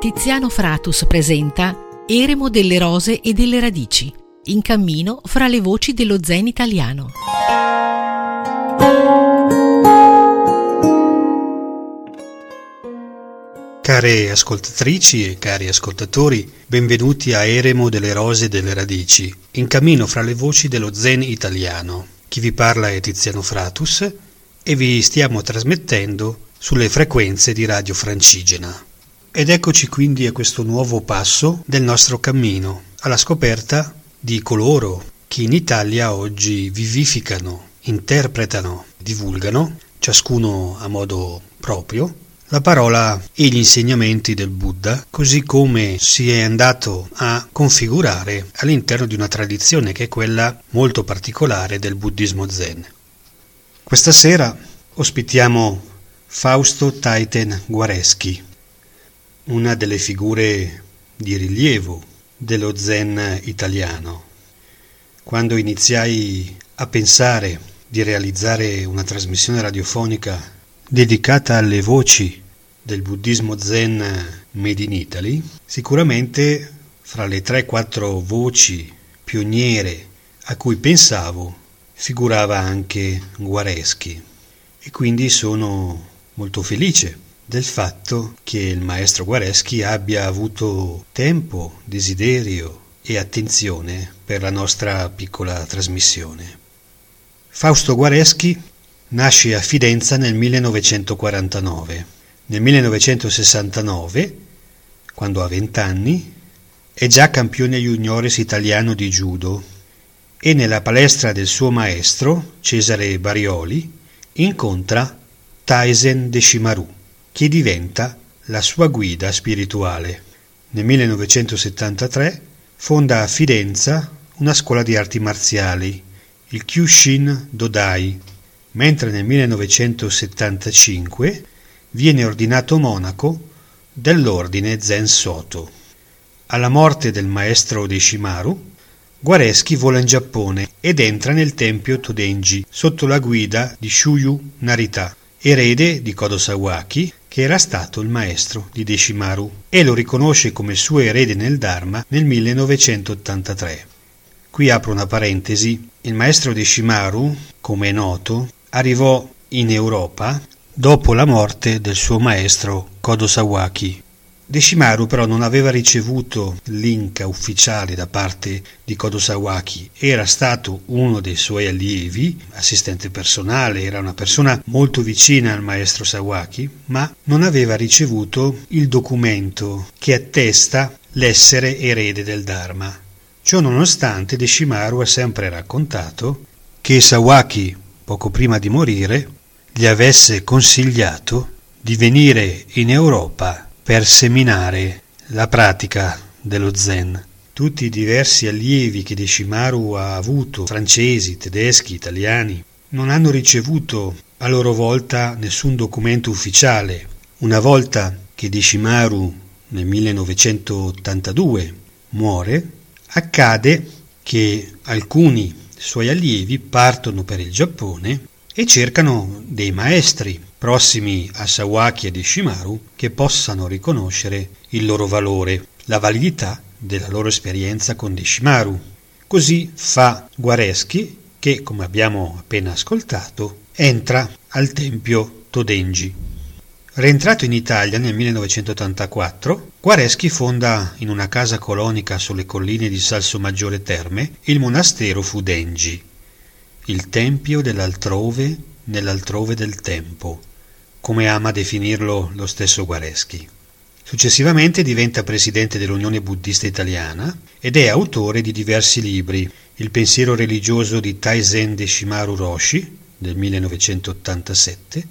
Tiziano Fratus presenta Eremo delle rose e delle radici, in cammino fra le voci dello zen italiano. Care ascoltatrici e cari ascoltatori, benvenuti a Eremo delle rose e delle radici, in cammino fra le voci dello zen italiano. Chi vi parla è Tiziano Fratus e vi stiamo trasmettendo sulle frequenze di Radio Francigena. Ed eccoci quindi a questo nuovo passo del nostro cammino, alla scoperta di coloro che in Italia oggi vivificano, interpretano, divulgano, ciascuno a modo proprio, la parola e gli insegnamenti del Buddha, così come si è andato a configurare all'interno di una tradizione che è quella molto particolare del buddismo zen. Questa sera ospitiamo Fausto Taiten Guareschi, una delle figure di rilievo dello zen italiano. Quando iniziai a pensare di realizzare una trasmissione radiofonica dedicata alle voci del buddismo zen made in Italy, sicuramente fra le 3-4 voci pioniere a cui pensavo figurava anche Guareschi e quindi sono molto felice del fatto che il maestro Guareschi abbia avuto tempo, desiderio e attenzione per la nostra piccola trasmissione. Fausto Guareschi nasce a Fidenza nel 1949. Nel 1969, quando ha vent'anni, è già campione juniores italiano di judo e nella palestra del suo maestro, Cesare Barioli, incontra Taisen Deshimaru che diventa la sua guida spirituale. Nel 1973 fonda a Fidenza una scuola di arti marziali, il Kyushin Dodai, mentre nel 1975 viene ordinato monaco dell'ordine Zen Soto. Alla morte del maestro Deshimaru, Guareschi vola in Giappone ed entra nel tempio Todenji sotto la guida di Shuyu Narita, erede di Kodo Sawaki, che era stato il maestro di Deshimaru, e lo riconosce come suo erede nel Dharma nel 1983. Qui apro una parentesi, il maestro Deshimaru, come è noto, arrivò in Europa dopo la morte del suo maestro Kodo Sawaki, Deshimaru però non aveva ricevuto l'inca ufficiale da parte di Kodo Sawaki, era stato uno dei suoi allievi, assistente personale, era una persona molto vicina al maestro Sawaki, ma non aveva ricevuto il documento che attesta l'essere erede del Dharma. Ciò nonostante Deshimaru ha sempre raccontato che Sawaki, poco prima di morire, gli avesse consigliato di venire in Europa per seminare la pratica dello zen. Tutti i diversi allievi che Deshimaru ha avuto, francesi, tedeschi, italiani, non hanno ricevuto a loro volta nessun documento ufficiale. Una volta che Deshimaru nel 1982 muore, accade che alcuni suoi allievi partono per il Giappone e cercano dei maestri prossimi a Sawaki e Deshimaru che possano riconoscere il loro valore, la validità della loro esperienza con Deshimaru. Così fa Guareschi che, come abbiamo appena ascoltato, entra al tempio Todenji. Rientrato in Italia nel 1984, Guareschi fonda in una casa colonica sulle colline di Salsomaggiore Terme il monastero Fudenji, il tempio dell'altrove nell'altrove del tempo, come ama definirlo lo stesso Guareschi. Successivamente diventa presidente dell'Unione Buddista Italiana ed è autore di diversi libri, Il pensiero religioso di Taizen Deshimaru Roshi del 1987,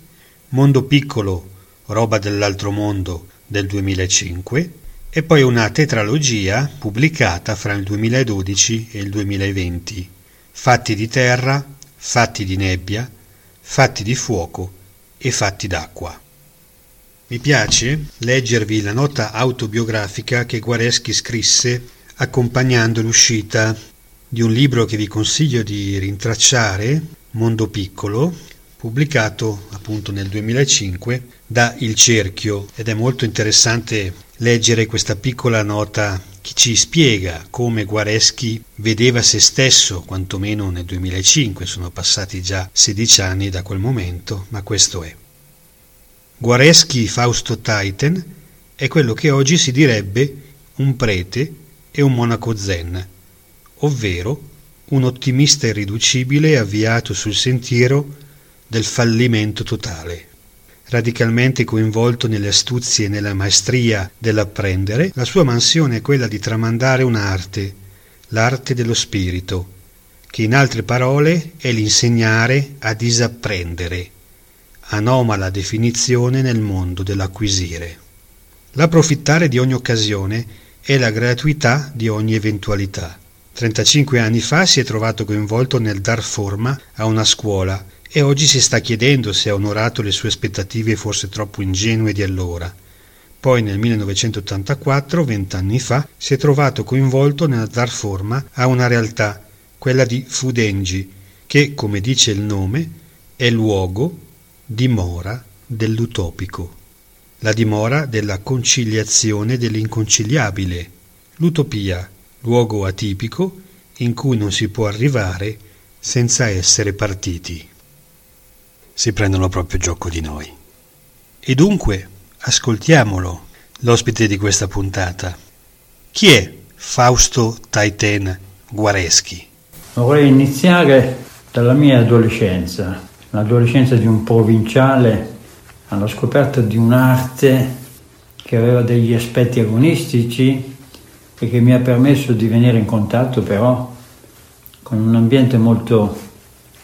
Mondo piccolo, roba dell'altro mondo del 2005 e poi una tetralogia pubblicata fra il 2012 e il 2020, Fatti di terra, Fatti di nebbia, Fatti di fuoco e fatti d'acqua. Mi piace leggervi la nota autobiografica che Guareschi scrisse accompagnando l'uscita di un libro che vi consiglio di rintracciare, Mondo Piccolo, pubblicato appunto nel 2005 da Il Cerchio ed è molto interessante leggere questa piccola nota che ci spiega come Guareschi vedeva se stesso, quantomeno nel 2005, sono passati già 16 anni da quel momento, ma questo è. Guareschi Fausto Taiten è quello che oggi si direbbe un prete e un monaco zen, ovvero un ottimista irriducibile avviato sul sentiero del fallimento totale. Radicalmente coinvolto nelle astuzie e nella maestria dell'apprendere, la sua mansione è quella di tramandare un'arte, l'arte dello spirito, che in altre parole è l'insegnare a disapprendere, anomala definizione nel mondo dell'acquisire. L'approfittare di ogni occasione è la gratuità di ogni eventualità. 35 anni fa si è trovato coinvolto nel dar forma a una scuola e oggi si sta chiedendo se ha onorato le sue aspettative forse troppo ingenue di allora. Poi nel 1984, vent'anni fa, si è trovato coinvolto nel dar forma a una realtà, quella di Fudengi, che, come dice il nome, è luogo, dimora dell'utopico, la dimora della conciliazione dell'inconciliabile, l'utopia, luogo atipico in cui non si può arrivare senza essere partiti si prendono proprio gioco di noi. E dunque, ascoltiamolo, l'ospite di questa puntata. Chi è Fausto Taiten Guareschi? Vorrei iniziare dalla mia adolescenza, l'adolescenza di un provinciale alla scoperta di un'arte che aveva degli aspetti agonistici e che mi ha permesso di venire in contatto però con un ambiente molto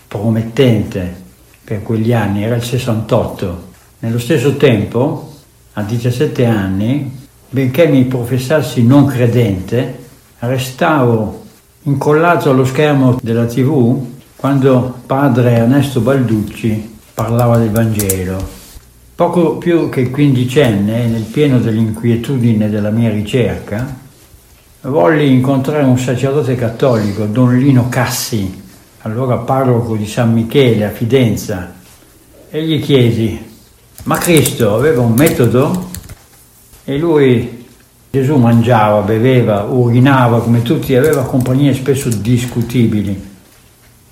promettente per quegli anni, era il 68. Nello stesso tempo, a 17 anni, benché mi professassi non credente, restavo incollato allo schermo della tv quando padre Ernesto Balducci parlava del Vangelo. Poco più che quindicenne, nel pieno dell'inquietudine della mia ricerca, volli incontrare un sacerdote cattolico, Don Lino Cassi, allora parroco di San Michele a Fidenza, e gli chiesi, ma Cristo aveva un metodo? E lui, Gesù mangiava, beveva, urinava come tutti, aveva compagnie spesso discutibili.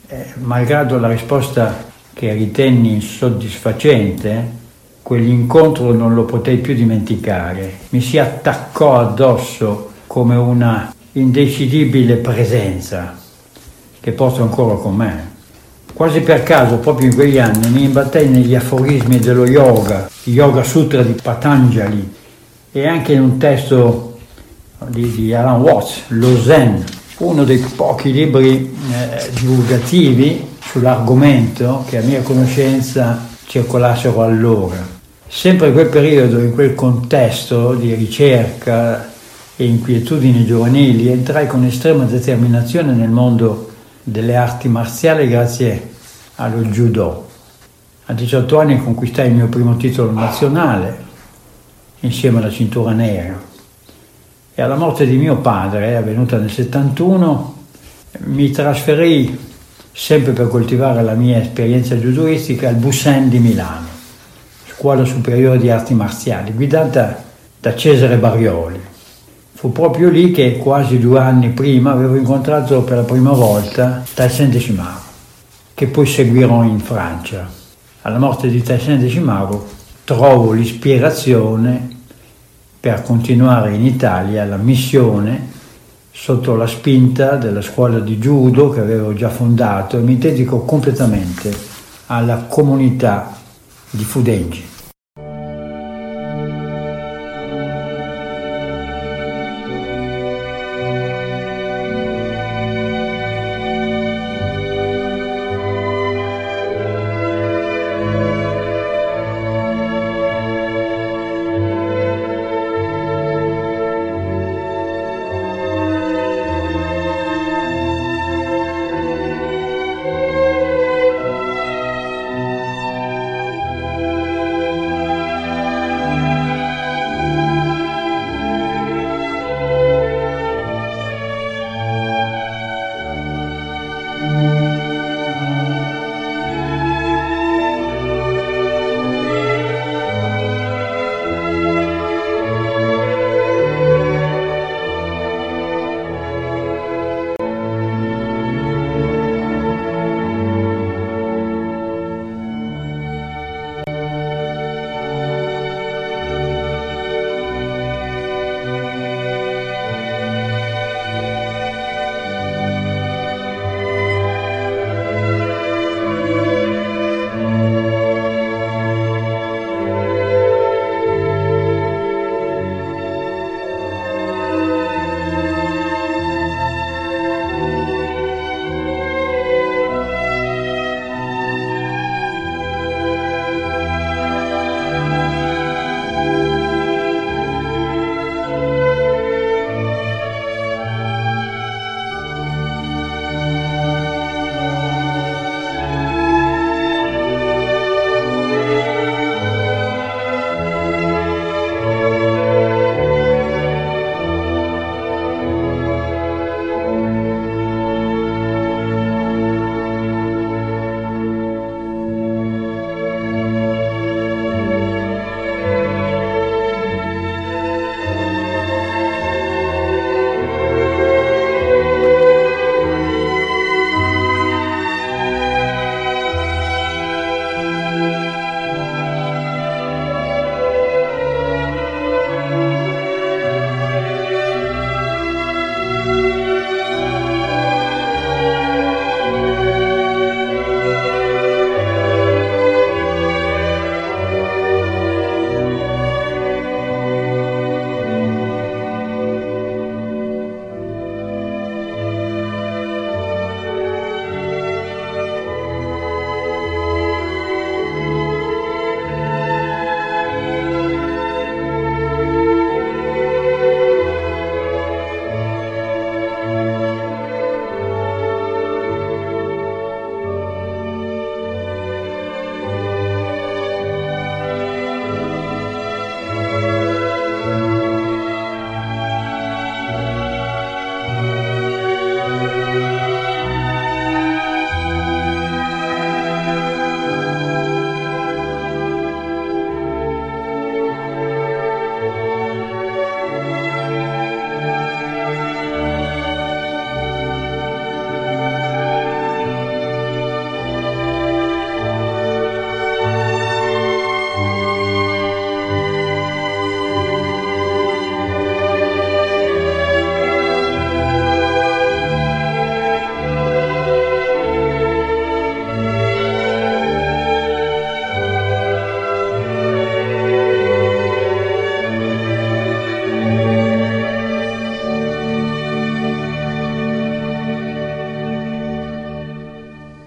Eh, malgrado la risposta che ritenni insoddisfacente, quell'incontro non lo potei più dimenticare. Mi si attaccò addosso come una indecidibile presenza che porto ancora con me. Quasi per caso, proprio in quegli anni, mi imbattei negli aforismi dello yoga, il Yoga Sutra di Patanjali e anche in un testo di, di Alan Watts, Lo Zen, uno dei pochi libri eh, divulgativi sull'argomento che a mia conoscenza circolassero allora. Sempre in quel periodo, in quel contesto di ricerca e inquietudini giovanili, entrai con estrema determinazione nel mondo delle arti marziali grazie allo judo. A 18 anni conquistai il mio primo titolo nazionale insieme alla cintura nera e alla morte di mio padre, avvenuta nel 71, mi trasferì sempre per coltivare la mia esperienza judoistica al Bussen di Milano, scuola superiore di arti marziali, guidata da Cesare Barioli. Fu proprio lì che quasi due anni prima avevo incontrato per la prima volta Tyson de Chimaro, che poi seguirò in Francia. Alla morte di Tyson de Chimaro trovo l'ispirazione per continuare in Italia la missione sotto la spinta della scuola di judo che avevo già fondato e mi dedico completamente alla comunità di Fudengi.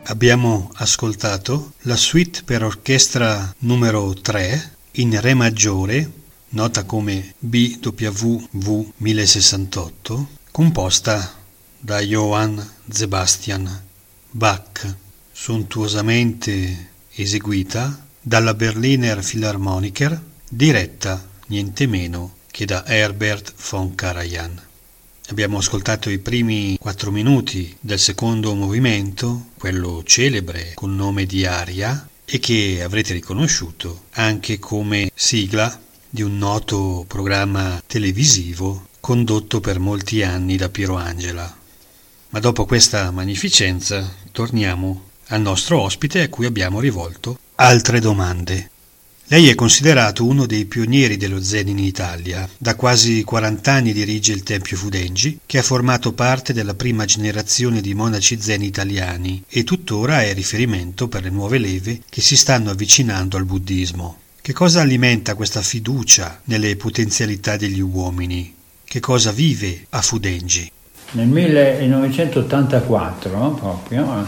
Abbiamo ascoltato la suite per orchestra numero 3 in Re maggiore, nota come BWV 1068, composta da Johann Sebastian Bach, sontuosamente eseguita dalla Berliner Philharmoniker, diretta niente meno che da Herbert von Karajan. Abbiamo ascoltato i primi quattro minuti del secondo movimento, quello celebre col nome di Aria, e che avrete riconosciuto anche come sigla di un noto programma televisivo condotto per molti anni da Piero Angela. Ma dopo questa magnificenza torniamo al nostro ospite a cui abbiamo rivolto altre domande. Lei è considerato uno dei pionieri dello Zen in Italia. Da quasi 40 anni dirige il Tempio Fudenji, che ha formato parte della prima generazione di monaci Zen italiani e tuttora è riferimento per le nuove leve che si stanno avvicinando al buddismo. Che cosa alimenta questa fiducia nelle potenzialità degli uomini? Che cosa vive a Fudenji? Nel 1984, proprio, eh,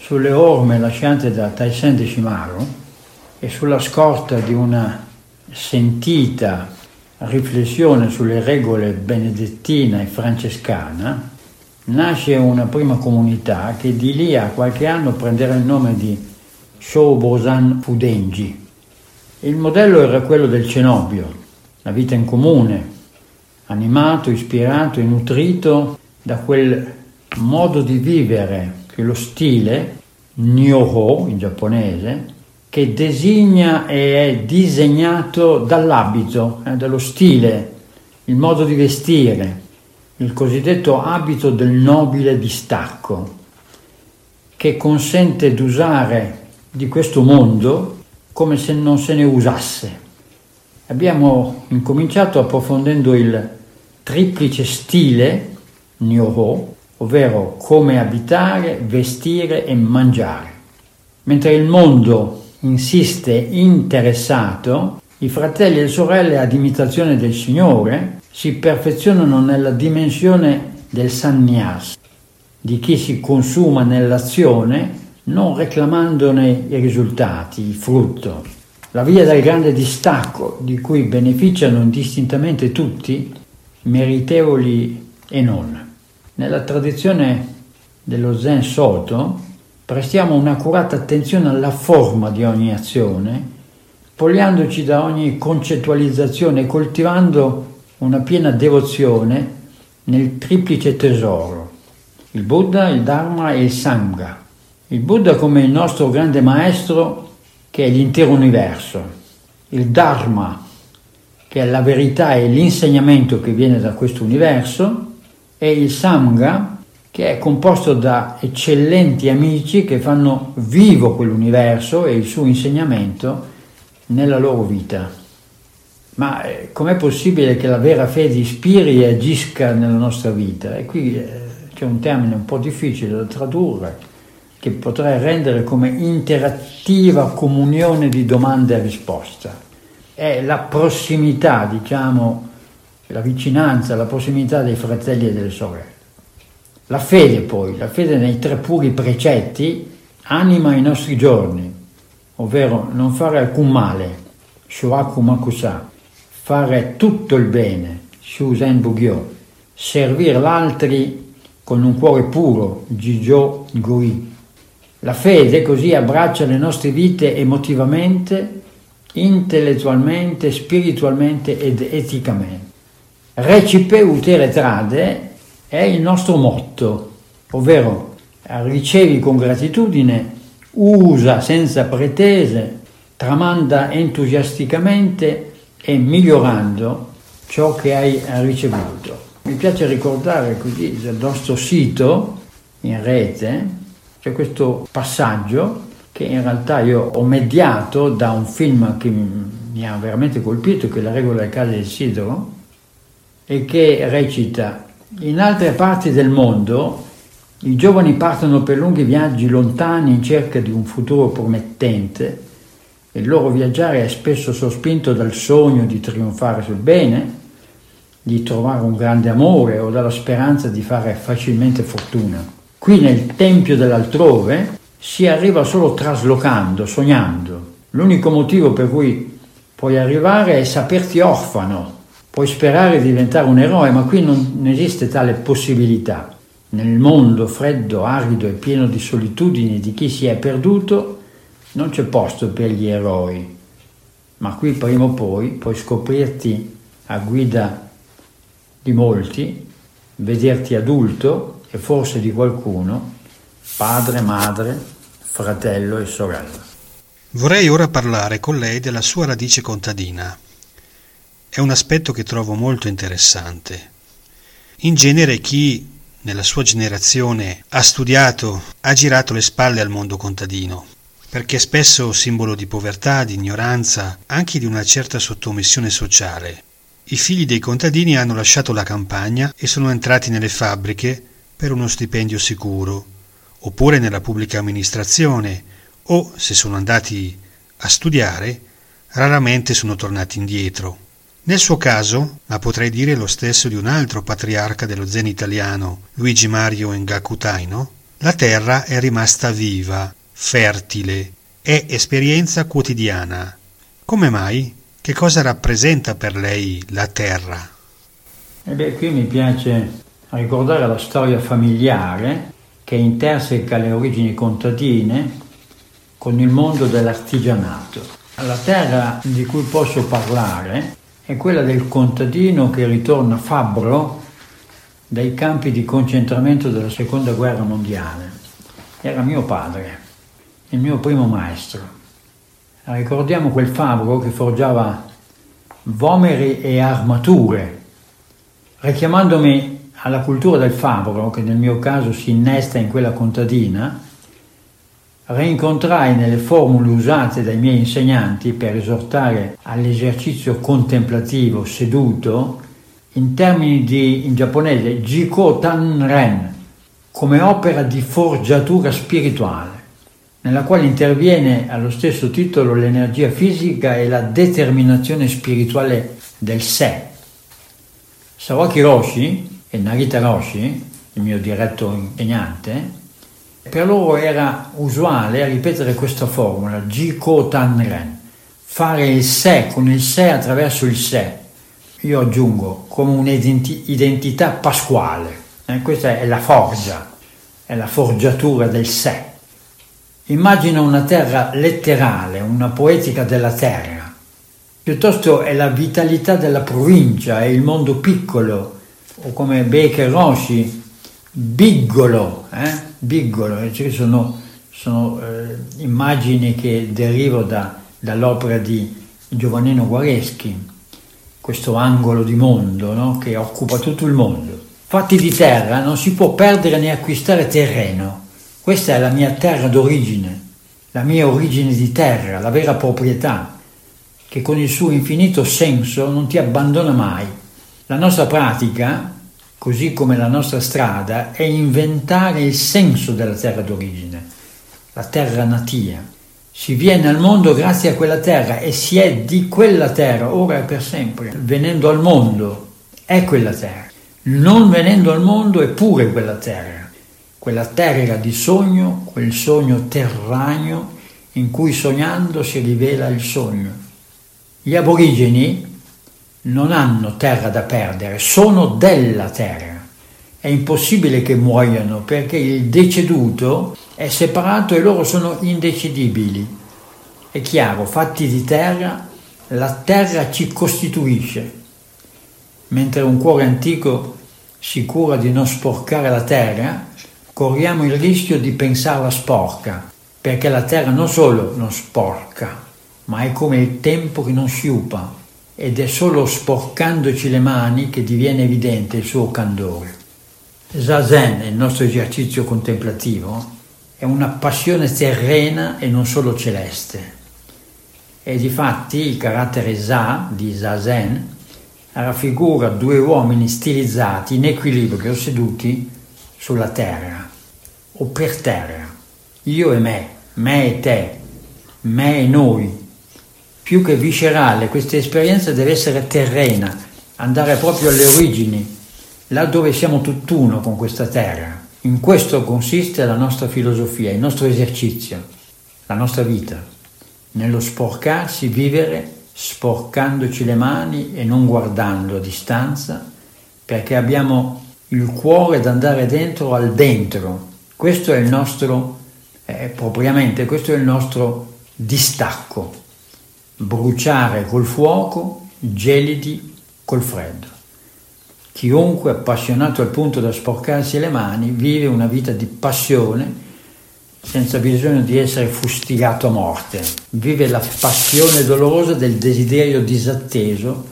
sulle orme lasciate da Taisen de Shimaru, e sulla scorta di una sentita riflessione sulle regole benedettina e francescana, nasce una prima comunità che di lì a qualche anno prenderà il nome di Shobosan Fudenji. Il modello era quello del cenobio, la vita in comune, animato, ispirato e nutrito da quel modo di vivere che lo stile Nyoho in giapponese che designa e è disegnato dall'abito, eh, dallo stile, il modo di vestire, il cosiddetto abito del nobile distacco, che consente d'usare di questo mondo come se non se ne usasse. Abbiamo incominciato approfondendo il triplice stile Nyoho, ovvero come abitare, vestire e mangiare. Mentre il mondo insiste interessato, i fratelli e le sorelle ad imitazione del Signore si perfezionano nella dimensione del sannyas, di chi si consuma nell'azione non reclamandone i risultati, il frutto. La via del grande distacco di cui beneficiano indistintamente tutti, meritevoli e non. Nella tradizione dello Zen Soto, Prestiamo un'accurata attenzione alla forma di ogni azione, spogliandoci da ogni concettualizzazione e coltivando una piena devozione nel triplice tesoro, il Buddha, il Dharma e il Sangha. Il Buddha come il nostro grande maestro che è l'intero universo, il Dharma che è la verità e l'insegnamento che viene da questo universo e il Sangha che è composto da eccellenti amici che fanno vivo quell'universo e il suo insegnamento nella loro vita. Ma eh, com'è possibile che la vera fede ispiri e agisca nella nostra vita? E qui eh, c'è un termine un po' difficile da tradurre, che potrei rendere come interattiva comunione di domanda e risposta. È la prossimità, diciamo, la vicinanza, la prossimità dei fratelli e delle sorelle. La fede poi, la fede nei tre puri precetti, anima i nostri giorni, ovvero non fare alcun male, Shoaku Makusa, fare tutto il bene, Shuzen Bugyo, servire l'altri con un cuore puro, Jijo Gui. La fede così abbraccia le nostre vite emotivamente, intellettualmente, spiritualmente ed eticamente. Recipe utere trade è il nostro motto, ovvero ricevi con gratitudine, usa senza pretese, tramanda entusiasticamente e migliorando ciò che hai ricevuto. Mi piace ricordare così del nostro sito in rete, c'è questo passaggio che in realtà io ho mediato da un film che mi ha veramente colpito, che è La regola del caso del Sidro, e che recita in altre parti del mondo i giovani partono per lunghi viaggi lontani in cerca di un futuro promettente e il loro viaggiare è spesso sospinto dal sogno di trionfare sul bene, di trovare un grande amore o dalla speranza di fare facilmente fortuna. Qui nel Tempio dell'altrove si arriva solo traslocando, sognando. L'unico motivo per cui puoi arrivare è saperti orfano, puoi sperare di diventare un eroe, ma qui non esiste tale possibilità. Nel mondo freddo, arido e pieno di solitudine di chi si è perduto, non c'è posto per gli eroi, ma qui prima o poi puoi scoprirti a guida di molti, vederti adulto e forse di qualcuno, padre, madre, fratello e sorella. Vorrei ora parlare con lei della sua radice contadina. È un aspetto che trovo molto interessante. In genere chi nella sua generazione ha studiato, ha girato le spalle al mondo contadino, perché è spesso simbolo di povertà, di ignoranza, anche di una certa sottomissione sociale. I figli dei contadini hanno lasciato la campagna e sono entrati nelle fabbriche per uno stipendio sicuro, oppure nella pubblica amministrazione, o, se sono andati a studiare, raramente sono tornati indietro. Nel suo caso, ma potrei dire lo stesso di un altro patriarca dello zen italiano, Luigi Mario Engaku Taino, la terra è rimasta viva, fertile, è esperienza quotidiana. Come mai? Che cosa rappresenta per lei la terra? E eh beh, qui mi piace ricordare la storia familiare che interseca le origini contadine con il mondo dell'artigianato. La terra di cui posso parlare è quella del contadino che ritorna fabbro dai campi di concentramento della seconda guerra mondiale. Era mio padre, il mio primo maestro. Ricordiamo quel fabbro che forgiava vomeri e armature, richiamandomi alla cultura del fabbro, che nel mio caso si innesta in quella contadina, rincontrai nelle formule usate dai miei insegnanti per esortare all'esercizio contemplativo seduto in termini di, in giapponese, Jiko Tanren, come opera di forgiatura spirituale, nella quale interviene allo stesso titolo l'energia fisica e la determinazione spirituale del sé. Sawaki Roshi e Narita Roshi, il mio diretto insegnante, per loro era usuale ripetere questa formula, Jiko Tanren, fare il sé con il sé attraverso il sé. Io aggiungo come un'identità pasquale. Eh, questa è la forgia, è la forgiatura del sé. Immagina una terra letterale, una poetica della terra. Piuttosto è la vitalità della provincia, è il mondo piccolo, o come Baker Roshi, biggolo, eh? Biggolo, cioè sono, sono eh, immagini che derivano da, dall'opera di Giovannino Guareschi, questo angolo di mondo no? che occupa tutto il mondo. Fatti di terra non si può perdere né acquistare terreno, questa è la mia terra d'origine, la mia origine di terra, la vera proprietà, che con il suo infinito senso non ti abbandona mai. La nostra pratica così come la nostra strada, è inventare il senso della terra d'origine, la terra natia. Si viene al mondo grazie a quella terra e si è di quella terra, ora e per sempre. Venendo al mondo è quella terra. Non venendo al mondo è pure quella terra. Quella terra di sogno, quel sogno terraneo in cui sognando si rivela il sogno. Gli aborigeni non hanno terra da perdere, sono della terra. È impossibile che muoiano perché il deceduto è separato e loro sono indecidibili. È chiaro, fatti di terra, la terra ci costituisce. Mentre un cuore antico si cura di non sporcare la terra, corriamo il rischio di pensarla sporca, perché la terra non solo non sporca, ma è come il tempo che non sciupa, ed è solo sporcandoci le mani che diviene evidente il suo candore. Zazen, il nostro esercizio contemplativo, è una passione terrena e non solo celeste. E difatti il carattere Za di Zazen raffigura due uomini stilizzati in equilibrio seduti sulla terra o per terra. Io e me, me e te, me e noi, più che viscerale, questa esperienza deve essere terrena, andare proprio alle origini, là dove siamo tutt'uno con questa terra. In questo consiste la nostra filosofia, il nostro esercizio, la nostra vita, nello sporcarsi, vivere sporcandoci le mani e non guardando a distanza, perché abbiamo il cuore da andare dentro al dentro. Questo è il nostro, eh, propriamente, questo è il nostro distacco. Bruciare col fuoco, gelidi col freddo. Chiunque appassionato al punto da sporcarsi le mani vive una vita di passione senza bisogno di essere fustigato a morte. Vive la passione dolorosa del desiderio disatteso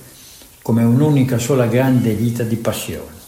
come un'unica sola grande vita di passione.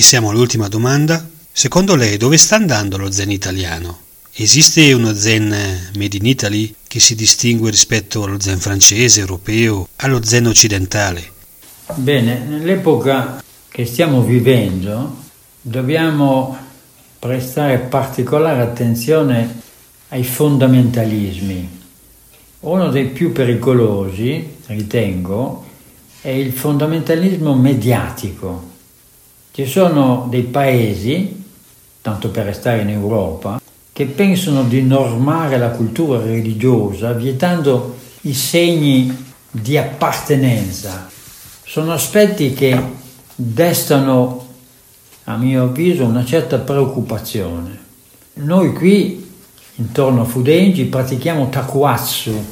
E siamo all'ultima domanda. Secondo lei dove sta andando lo zen italiano? Esiste uno zen made in Italy che si distingue rispetto allo zen francese, europeo, allo zen occidentale? Bene, nell'epoca che stiamo vivendo dobbiamo prestare particolare attenzione ai fondamentalismi. Uno dei più pericolosi, ritengo, è il fondamentalismo mediatico ci sono dei paesi, tanto per restare in Europa, che pensano di normare la cultura religiosa vietando i segni di appartenenza. Sono aspetti che destano, a mio avviso, una certa preoccupazione. Noi qui, intorno a Fudengi, pratichiamo takuatsu,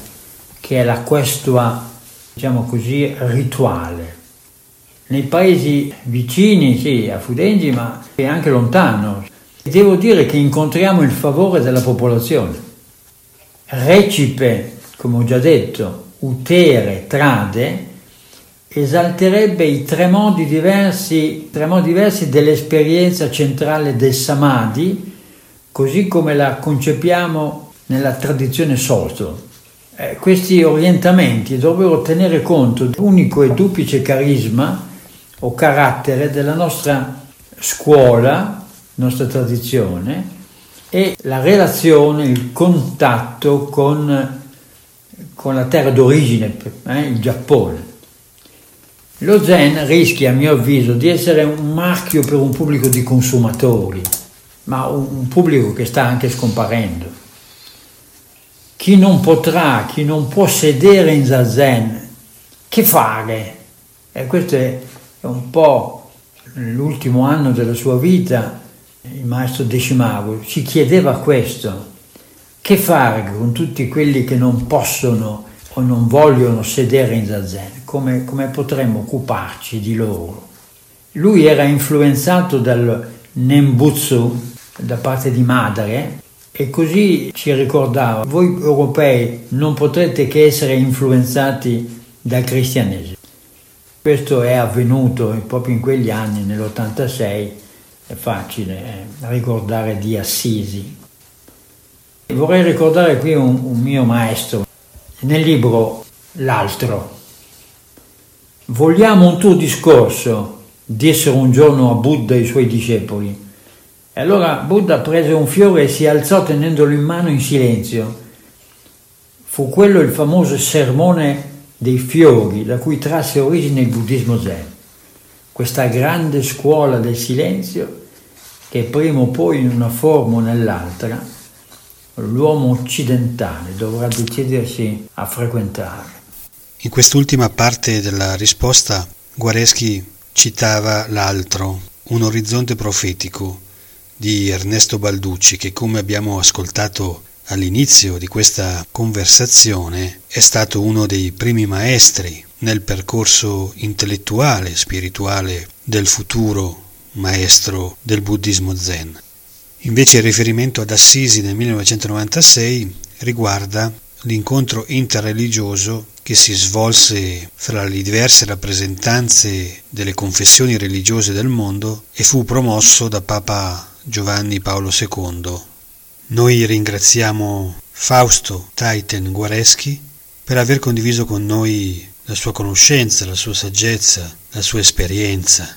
che è la questua, diciamo così, rituale nei paesi vicini, sì, a Fudengi, ma anche lontano. Devo dire che incontriamo il favore della popolazione. Recipe, come ho già detto, utere, trade, esalterebbe i tre modi diversi, tre modi diversi dell'esperienza centrale del Samadhi, così come la concepiamo nella tradizione Soto. Eh, questi orientamenti dovrebbero tenere conto dell'unico e duplice carisma o carattere della nostra scuola, nostra tradizione e la relazione, il contatto con, con la terra d'origine, eh, il Giappone. Lo Zen rischia, a mio avviso, di essere un marchio per un pubblico di consumatori, ma un, pubblico che sta anche scomparendo. Chi non potrà, chi non può sedere in zazen, che fare? E questo è un po' l'ultimo anno della sua vita, il maestro Decimago ci chiedeva questo, che fare con tutti quelli che non possono o non vogliono sedere in zazen, come, come potremmo occuparci di loro? Lui era influenzato dal Nembutsu da parte di madre e così ci ricordava, voi europei non potrete che essere influenzati dal cristianesimo. Questo è avvenuto proprio in quegli anni, nell'86, è facile eh, ricordare di Assisi. Vorrei ricordare qui un, un mio maestro, nel libro L'altro. Vogliamo un tuo discorso, dissero un giorno a Buddha ai suoi discepoli. E allora Buddha prese un fiore e si alzò tenendolo in mano in silenzio. Fu quello il famoso sermone dei fiori da cui trasse origine il buddismo zen. Questa grande scuola del silenzio che prima o poi in una forma o nell'altra l'uomo occidentale dovrà decidersi a frequentare. In quest'ultima parte della risposta Guareschi citava l'altro, un orizzonte profetico di Ernesto Balducci che come abbiamo ascoltato all'inizio di questa conversazione è stato uno dei primi maestri nel percorso intellettuale e spirituale del futuro maestro del buddismo zen. Invece il riferimento ad Assisi nel 1996 riguarda l'incontro interreligioso che si svolse fra le diverse rappresentanze delle confessioni religiose del mondo e fu promosso da Papa Giovanni Paolo II. Noi ringraziamo Fausto Taiten Guareschi per aver condiviso con noi la sua conoscenza, la sua saggezza, la sua esperienza.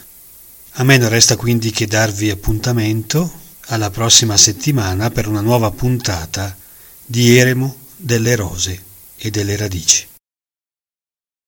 A me non resta quindi che darvi appuntamento alla prossima settimana per una nuova puntata di Eremo delle rose e delle radici.